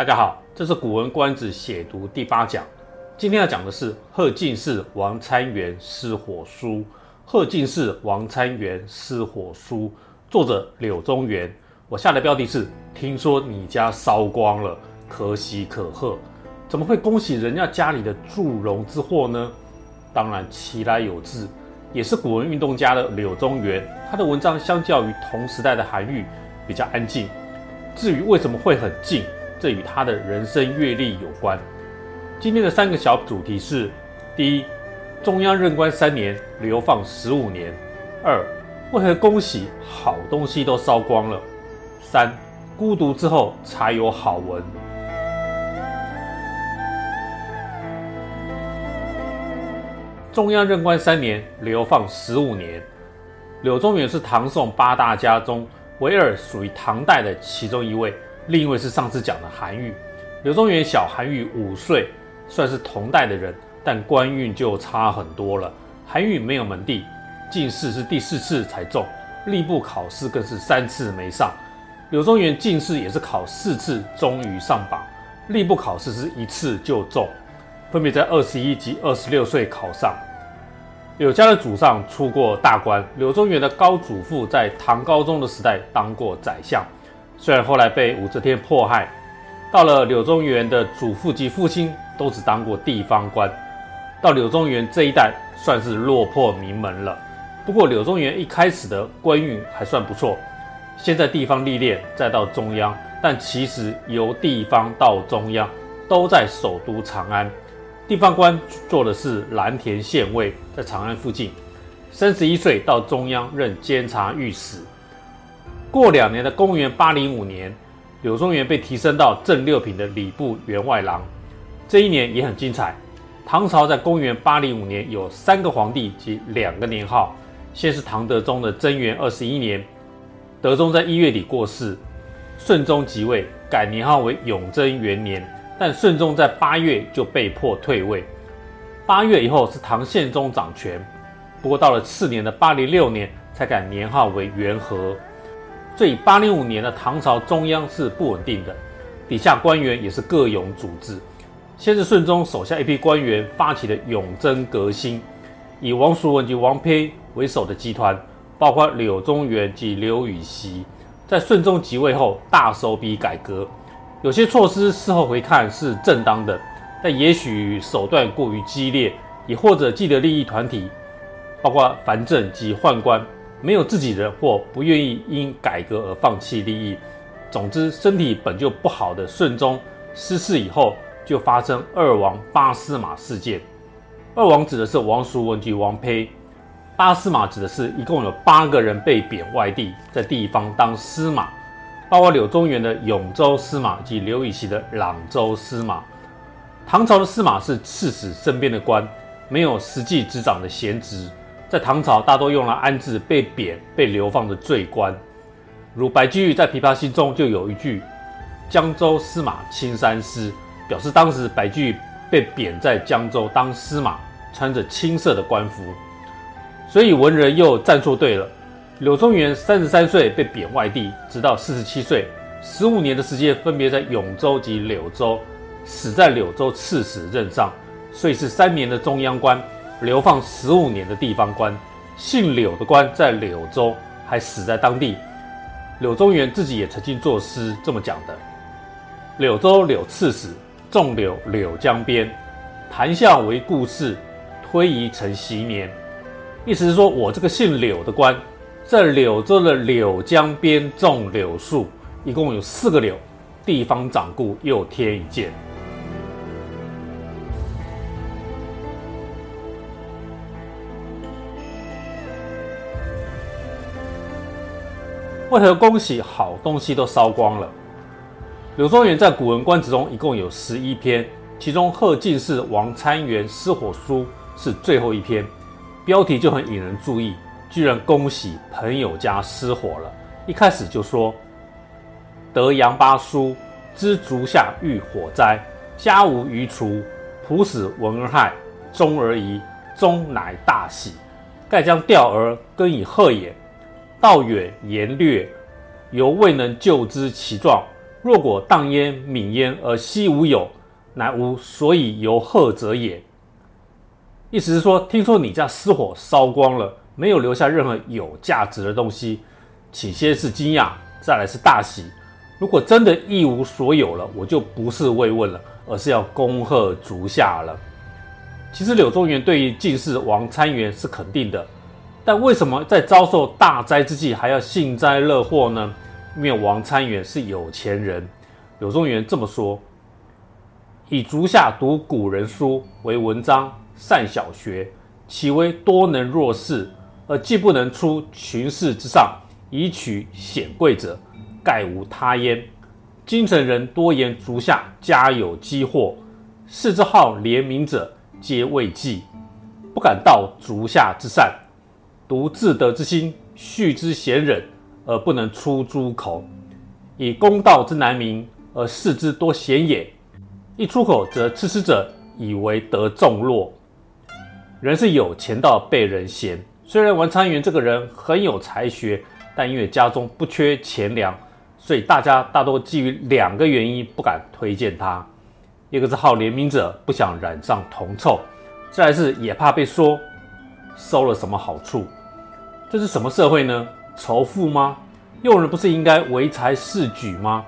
大家好，这是《古文观止》写读第八讲。今天要讲的是贺进士王参元失火书。贺进士王参元失火书，作者柳宗元。我下的标题是：听说你家烧光了，可喜可贺。怎么会恭喜人家家里的祝融之祸呢？当然，其来有志，也是古文运动家的柳宗元。他的文章相较于同时代的韩愈比较安静。至于为什么会很静？这与他的人生阅历有关。今天的三个小主题是：第一，中央任官三年，流放十五年；二，为何恭喜好东西都烧光了；三，孤独之后才有好文。中央任官三年，流放十五年。柳宗元是唐宋八大家中唯二属于唐代的其中一位。另一位是上次讲的韩愈，柳宗元小韩愈五岁，算是同代的人，但官运就差很多了。韩愈没有门第，进士是第四次才中，吏部考试更是三次没上。柳宗元进士也是考四次，终于上榜；吏部考试是一次就中，分别在二十一及二十六岁考上。柳家的祖上出过大官，柳宗元的高祖父在唐高宗的时代当过宰相。虽然后来被武则天迫害，到了柳宗元的祖父及父亲都只当过地方官，到柳宗元这一代算是落魄名门了。不过柳宗元一开始的官运还算不错，先在地方历练，再到中央，但其实由地方到中央都在首都长安。地方官做的是蓝田县尉，在长安附近。三十一岁到中央任监察御史。过两年的公元八零五年，柳宗元被提升到正六品的礼部员外郎。这一年也很精彩。唐朝在公元八零五年有三个皇帝及两个年号。先是唐德宗的贞元二十一年，德宗在一月底过世，顺宗即位，改年号为永贞元年。但顺宗在八月就被迫退位。八月以后是唐宪宗掌权，不过到了次年的八零六年才改年号为元和。所以，八零五年的唐朝中央是不稳定的，底下官员也是各拥主治。先是顺宗手下一批官员发起了永贞革新，以王叔文及王丕为首的集团，包括柳宗元及刘禹锡，在顺宗即位后大手笔改革，有些措施事后回看是正当的，但也许手段过于激烈，也或者既得利益团体，包括藩镇及宦官。没有自己人或不愿意因改革而放弃利益。总之，身体本就不好的顺宗失势以后，就发生二王八司马事件。二王指的是王叔文及王丕，八司马指的是一共有八个人被贬外地，在地方当司马，包括柳宗元的永州司马及刘禹锡的朗州司马。唐朝的司马是刺史身边的官，没有实际执掌的闲职。在唐朝，大多用来安置被贬、被流放的罪官，如白居易在《琵琶行》中就有一句“江州司马青衫湿”，表示当时白居易被贬在江州当司马，穿着青色的官服。所以文人又站错队了。柳宗元三十三岁被贬外地，直到四十七岁，十五年的时间分别在永州及柳州，死在柳州刺史任上，所以是三年的中央官。流放十五年的地方官，姓柳的官在柳州，还死在当地。柳宗元自己也曾经作诗这么讲的：“柳州柳刺史，种柳柳江边，谈笑为故事，推移成昔年。”意思是说，我这个姓柳的官，在柳州的柳江边种柳树，一共有四个柳，地方长故又添一件。为何恭喜好东西都烧光了？柳宗元在《古文观止》中一共有十一篇，其中贺进士王参元失火书是最后一篇，标题就很引人注意，居然恭喜朋友家失火了。一开始就说：“得杨八书，知足下遇火灾，家无余厨，仆使闻而骇，终而疑，终乃大喜，盖将吊而更以贺也。”道远言略，犹未能救之其状，若果荡焉泯焉而悉无有，乃无所以由贺者也。意思是说，听说你家失火烧光了，没有留下任何有价值的东西，起先是惊讶，再来是大喜。如果真的一无所有了，我就不是慰问了，而是要恭贺足下了。其实柳宗元对于进士王参元是肯定的，但为什么在遭受大灾之际还要幸灾乐祸呢？因为王参元是有钱人。柳宗元这么说：“以足下读古人书为文章，善小学，其为多能若识，而既不能出群士之上，以取显贵者，盖无他焉。京城人多言足下家有积货，士之好怜悯者。”皆畏忌，不敢道足下之善，独自得之心，恤之贤忍，而不能出诸口。以公道之难明，而事之多贤也。一出口，则刺史者以为得众诺。人是有钱到被人嫌。虽然王参元这个人很有才学，但因为家中不缺钱粮，所以大家大多基于两个原因不敢推荐他。一个是好怜悯者，不想染上铜臭；再来是也怕被说收了什么好处。这是什么社会呢？仇富吗？用人不是应该唯才是举吗？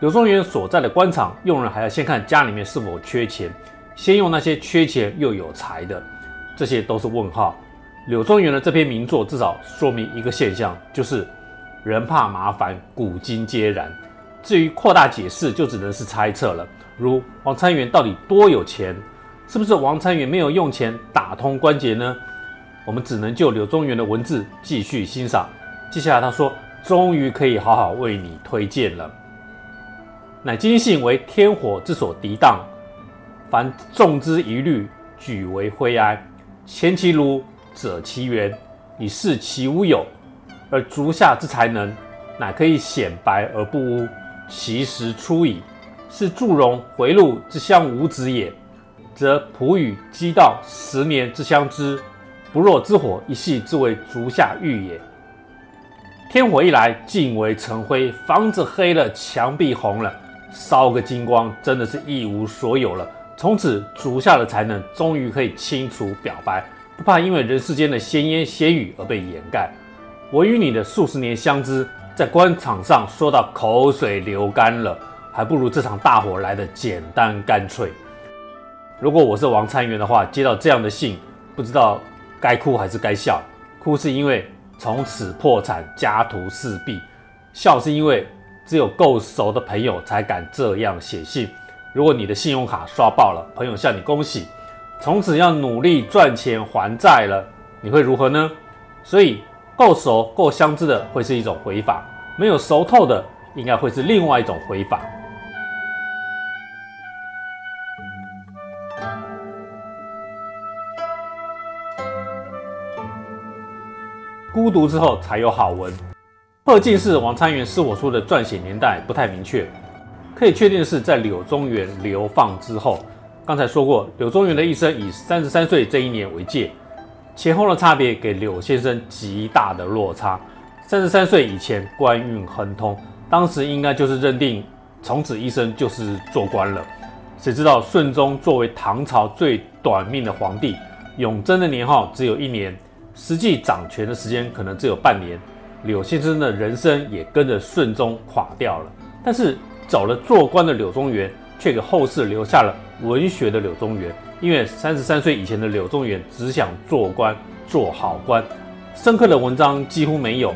柳宗元所在的官场，用人还要先看家里面是否缺钱，先用那些缺钱又有才的，这些都是问号。柳宗元的这篇名作至少说明一个现象，就是人怕麻烦，古今皆然。至于扩大解释，就只能是猜测了。如王参元到底多有钱？是不是王参元没有用钱打通关节呢？我们只能就柳宗元的文字继续欣赏。接下来他说：“终于可以好好为你推荐了。乃今幸为天火之所涤荡，凡众之疑虑，举为灰埃。前其庐，者其源，以示其无有；而足下之才能，乃可以显白而不污，其实出矣。”是祝融回路之相无子也，则普与箕道十年之相知，不若之火一夕之为足下喻也。天火一来，尽为尘灰，房子黑了，墙壁红了，烧个精光，真的是一无所有了。从此，足下的才能终于可以清楚表白，不怕因为人世间的闲言闲语而被掩盖。我与你的数十年相知，在官场上说到口水流干了。还不如这场大火来得简单干脆。如果我是王参元的话，接到这样的信，不知道该哭还是该笑。哭是因为从此破产，家徒四壁；笑是因为只有够熟的朋友才敢这样写信。如果你的信用卡刷爆了，朋友向你恭喜，从此要努力赚钱还债了，你会如何呢？所以够熟、够相知的会是一种回法，没有熟透的，应该会是另外一种回法。孤独之后才有好文。贺进士王参元是我说的撰写年代不太明确，可以确定的是在柳宗元流放之后。刚才说过，柳宗元的一生以三十三岁这一年为界，前后的差别给柳先生极大的落差。三十三岁以前官运亨通，当时应该就是认定从此一生就是做官了。谁知道顺宗作为唐朝最短命的皇帝，永贞的年号只有一年。实际掌权的时间可能只有半年，柳先生的人生也跟着顺宗垮掉了。但是走了做官的柳宗元，却给后世留下了文学的柳宗元。因为三十三岁以前的柳宗元只想做官，做好官，深刻的文章几乎没有。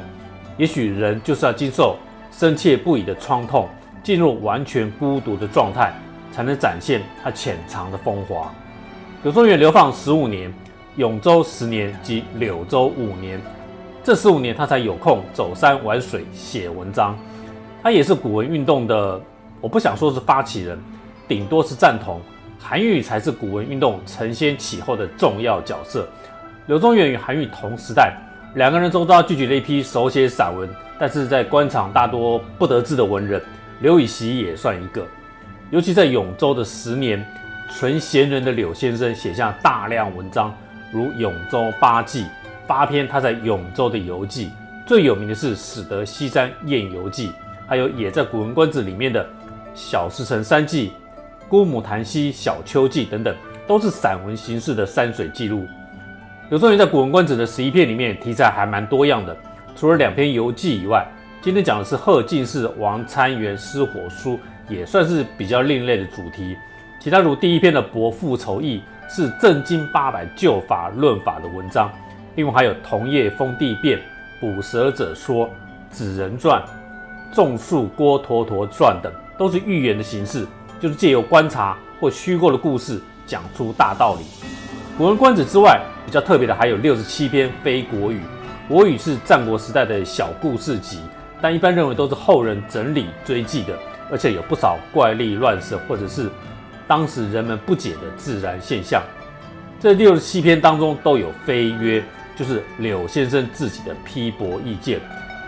也许人就是要经受深切不已的创痛，进入完全孤独的状态，才能展现他潜藏的风华。柳宗元流放十五年。永州十年及柳州五年，这十五年他才有空走山玩水写文章。他也是古文运动的，我不想说是发起人，顶多是赞同。韩愈才是古文运动承先启后的重要角色。柳宗元与韩愈同时代，两个人周遭聚集了一批手写散文，但是在官场大多不得志的文人，刘禹锡也算一个。尤其在永州的十年，纯闲人的柳先生写下大量文章。如《永州八记》八篇，他在永州的游记最有名的是《始得西山宴游记》，还有也在《古文观止》里面的《小石城山记》《姑母潭溪小丘记》等等，都是散文形式的山水记录。柳宗元在《古文观止》的十一篇里面，题材还蛮多样的。除了两篇游记以外，今天讲的是贺进士王参元失火书，也算是比较另类的主题。其他如第一篇的《伯父仇议》是正经八百旧法论法的文章，另外还有《同业封地变》《捕蛇者说》《子人传》《种树郭橐驼传》等，都是寓言的形式，就是借由观察或虚构的故事讲出大道理。《古文观止》之外，比较特别的还有六十七篇非国语。国语是战国时代的小故事集，但一般认为都是后人整理追记的，而且有不少怪力乱神或者是当时人们不解的自然现象。这六十七篇当中都有非约，就是柳先生自己的批驳意见。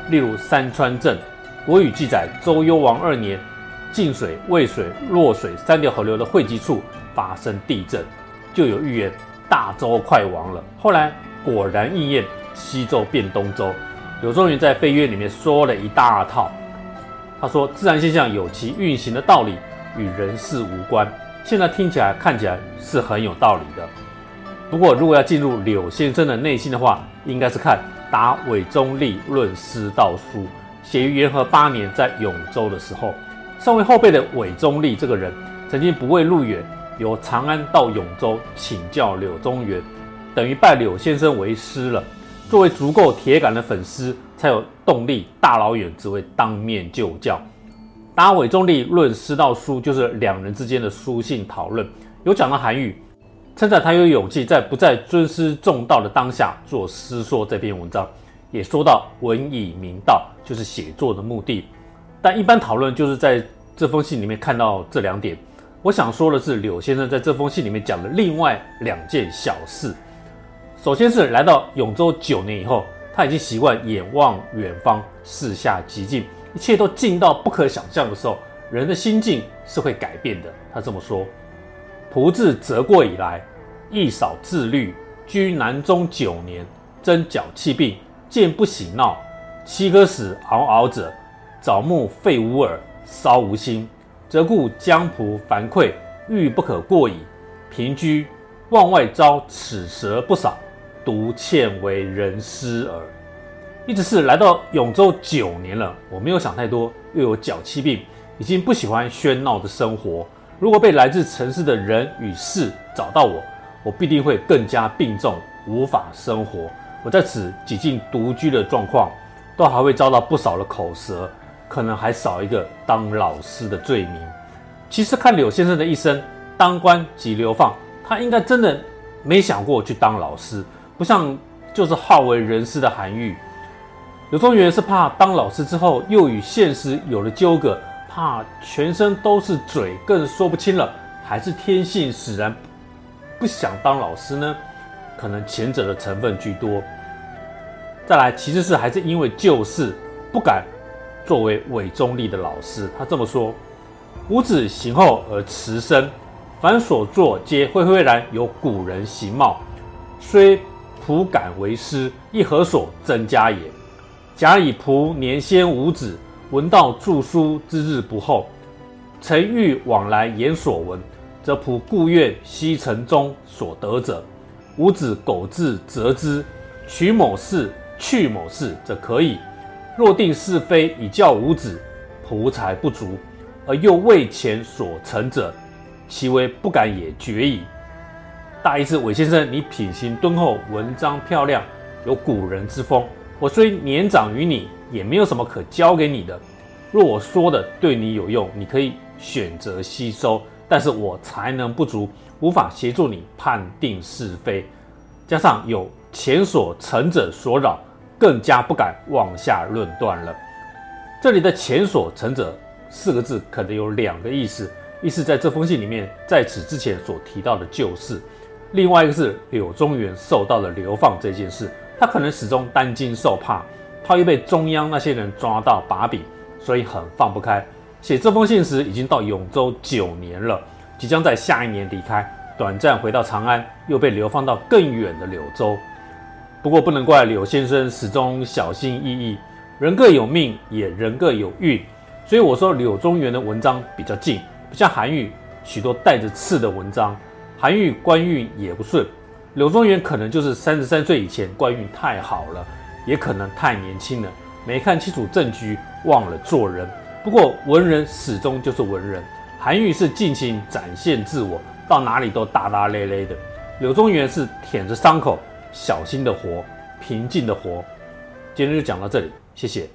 例如山川镇，国语记载周幽王二年，晋水、渭水、洛水三条河流的汇集处发生地震，就有预言大周快亡了。后来果然应验。西周变东周，柳宗元在《飞约》里面说了一大套。他说，自然现象有其运行的道理，与人事无关。现在听起来、看起来是很有道理的。不过，如果要进入柳先生的内心的话，应该是看《答韦宗立论师道书》，写于元和八年，在永州的时候。身为后辈的韦宗立这个人，曾经不畏路远，由长安到永州请教柳宗元，等于拜柳先生为师了。作为足够铁杆的粉丝，才有动力大老远只为当面就教。答韦中立论师道书就是两人之间的书信讨论，有讲到韩愈，称赞他有勇气在不再尊师重道的当下做师说这篇文章，也说到文以明道，就是写作的目的。但一般讨论就是在这封信里面看到这两点。我想说的是，柳先生在这封信里面讲的另外两件小事。首先是来到永州九年以后，他已经习惯眼望远方，四下极近，一切都近到不可想象的时候，人的心境是会改变的。他这么说：“仆自辄过以来，亦少自律，居南中九年，真脚气病，见不喜闹，七颗矢嗷嗷者，早暮废无耳，烧无心，则故将仆烦愧，欲不可过矣。平居望外遭齿舌不少。”独欠为人师耳，一直是来到永州九年了，我没有想太多，又有脚气病，已经不喜欢喧闹的生活。如果被来自城市的人与事找到我，我必定会更加病重，无法生活。我在此几近独居的状况，都还会遭到不少的口舌，可能还少一个当老师的罪名。其实看柳先生的一生，当官及流放，他应该真的没想过去当老师。不像就是好为人师的韩愈，柳宗元是怕当老师之后又与现实有了纠葛，怕全身都是嘴，更说不清了，还是天性使然不想当老师呢？可能前者的成分居多。再来，其次是还是因为旧事不敢作为伪中立的老师。他这么说：“吾子行厚而辞深，凡所作皆恢恢然有古人形貌，虽。”仆敢为师，亦何所增加也？假以仆年先无子，闻道著书之日不厚，曾欲往来言所闻，则仆故愿悉承宗所得者。吾子苟自择之，取某事，去某事，则可以。若定是非以教吾子，仆才不足，而又为前所成者，其为不敢也决矣。大意是韦先生，你品行敦厚，文章漂亮，有古人之风。我虽年长于你，也没有什么可教给你的。若我说的对你有用，你可以选择吸收。但是我才能不足，无法协助你判定是非。加上有前所成者所扰，更加不敢妄下论断了。这里的“前所成者”四个字可能有两个意思：一是在这封信里面，在此之前所提到的旧事。另外一个是柳宗元受到了流放这件事，他可能始终担惊受怕，怕又被中央那些人抓到把柄，所以很放不开。写这封信时已经到永州九年了，即将在下一年离开，短暂回到长安，又被流放到更远的柳州。不过不能怪柳先生始终小心翼翼，人各有命，也人各有运。所以我说柳宗元的文章比较静，不像韩愈许多带着刺的文章。韩愈官运也不顺，柳宗元可能就是三十三岁以前官运太好了，也可能太年轻了，没看清楚政局，忘了做人。不过文人始终就是文人，韩愈是尽情展现自我，到哪里都大大咧咧的。柳宗元是舔着伤口，小心的活，平静的活。今天就讲到这里，谢谢。